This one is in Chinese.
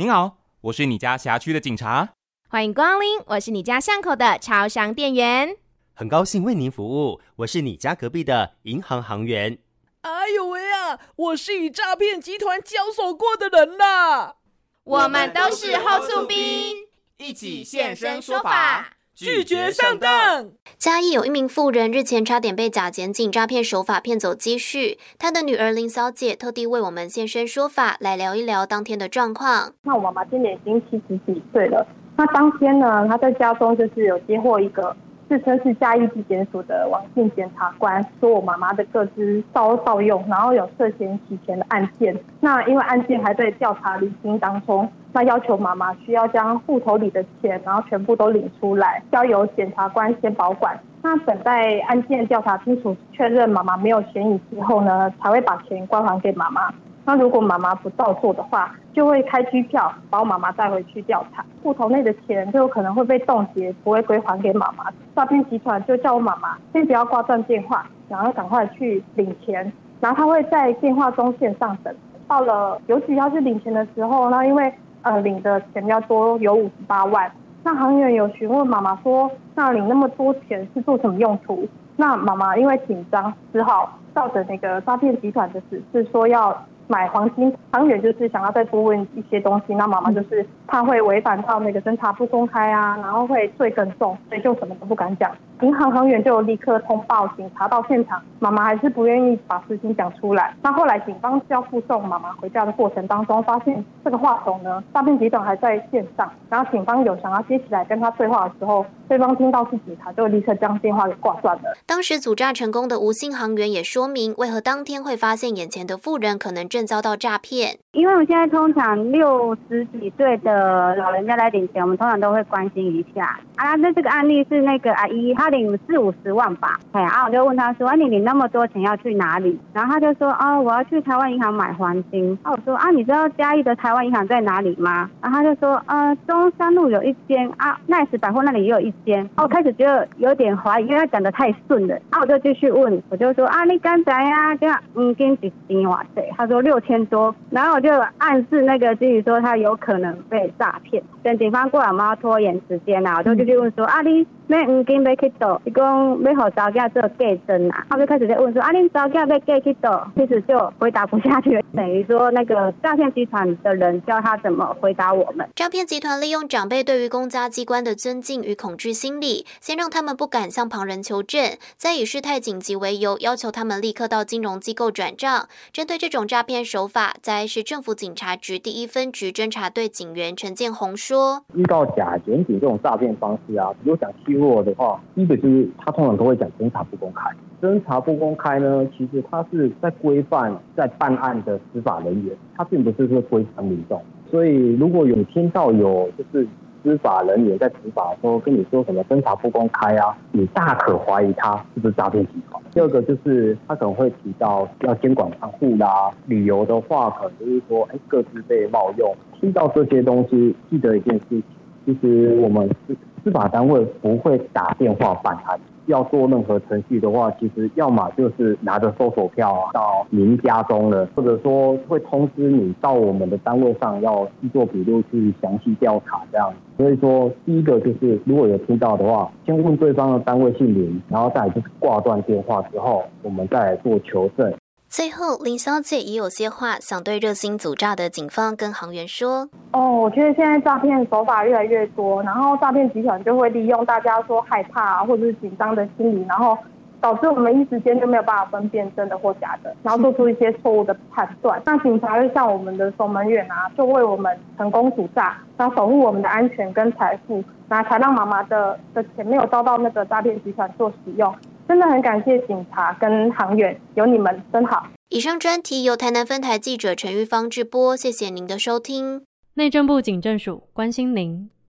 您好，我是你家辖区的警察。欢迎光临，我是你家巷口的超商店员。很高兴为您服务，我是你家隔壁的银行行员。哎呦喂啊，我是与诈骗集团交手过的人啦。我们都是后厝兵，一起现身说法。拒绝上当。嘉义有一名妇人日前差点被假检警诈骗手法骗走积蓄，她的女儿林小姐特地为我们现身说法，来聊一聊当天的状况。那我妈妈今年已经七十几岁了，那当天呢，她在家中就是有接获一个自称是嘉义地检署的王姓检察官，说我妈妈的个资遭盗用，然后有涉嫌洗钱的案件。那因为案件还在调查厘清当中。那要求妈妈需要将户头里的钱，然后全部都领出来，交由检察官先保管。那等待案件调查清楚，确认妈妈没有嫌疑之后呢，才会把钱归还给妈妈。那如果妈妈不照做的话，就会开拘票，把我妈妈带回去调查。户头内的钱就有可能会被冻结，不会归还给妈妈。诈骗集团就叫我妈妈先不要挂断电话，然后赶快去领钱，然后他会在电话中线上等。到了尤其要去领钱的时候，那因为呃，领的钱比较多，有五十八万。那行员有询问妈妈说，那领那么多钱是做什么用途？那妈妈因为紧张，只好照着那个诈骗集团的指示说要。买黄金，行员就是想要再多问一些东西，那妈妈就是怕会违反到那个侦查不公开啊，然后会罪更重，所以就什么都不敢讲。银行行员就立刻通报警察到现场，妈妈还是不愿意把事情讲出来。那后来警方要护送妈妈回家的过程当中，发现这个话筒呢，诈骗集团还在线上，然后警方有想要接起来跟他对话的时候，对方听到是警察，就立刻将电话给挂断了。当时阻诈成功的吴姓行员也说明，为何当天会发现眼前的妇人可能正遭到诈骗。因为我现在通常六十几岁的呃老人家来领钱，我们通常都会关心一下。啊，那这个案例是那个阿姨，她领四五十万吧。哎，啊，我就问她说：“啊，你领那么多钱要去哪里？”然后她就说：“啊，我要去台湾银行买黄金。”啊，我说：“啊，你知道嘉义的台湾银行在哪里吗？”然后她就说：“呃，中山路有一间啊，Nice 百货那里也有一间。”我开始觉得有点怀疑，因为她讲得太顺了。啊，我就继续问，我就说：“啊，你刚才呀，这样嗯，跟几千瓦对？”他说：“六千多。”然后我就暗示那个经理说他有可能被诈骗。等警方过来，我们要拖延时间啊，我就继续问说：“啊，你那五金要去倒？一共要好找价做计真啊？”他就开始在问说：“啊，你找价要计去倒？”其实就回答不下去，等于说那个诈骗集团的人教他怎么回答我们。诈骗集团利用长辈对于公家机关的尊敬与恐惧心理，先让他们不敢向旁人求证，再以事态紧急为由，要求他们立刻到金融机构转账。针对这种诈骗手法，在市政府警察局第一分局侦查队警员陈建宏说：“遇到假检警这种诈骗方式啊，如果想欺负我的话，一个就是他通常都会讲侦查不公开。侦查不公开呢，其实他是在规范在办案的执法人员，他并不是说规范民众。所以如果有听到有就是。”司法人员在执法说跟你说什么侦查不公开啊，你大可怀疑他是不是诈骗集团。第二个就是他可能会提到要监管账户啦，理由的话可能就是说，哎，各自被冒用。听到这些东西，记得一件事情，其实我们司司法单位不会打电话办案。要做任何程序的话，其实要么就是拿着搜索票啊到您家中了，或者说会通知你到我们的单位上要去做笔录去详细调查这样。所以说，第一个就是如果有听到的话，先问对方的单位姓名，然后再就是挂断电话之后，我们再来做求证。最后，林小姐也有些话想对热心阻诈的警方跟行员说。哦，我觉得现在诈骗手法越来越多，然后诈骗集团就会利用大家说害怕或者是紧张的心理，然后导致我们一时间就没有办法分辨真的或假的，然后做出一些错误的判断。那警察就像我们的守门员啊，就为我们成功阻诈，然后守护我们的安全跟财富，那才让妈妈的的钱没有遭到那个诈骗集团做使用。真的很感谢警察跟航员，有你们真好。以上专题由台南分台记者陈玉芳制播，谢谢您的收听。内政部警政署关心您。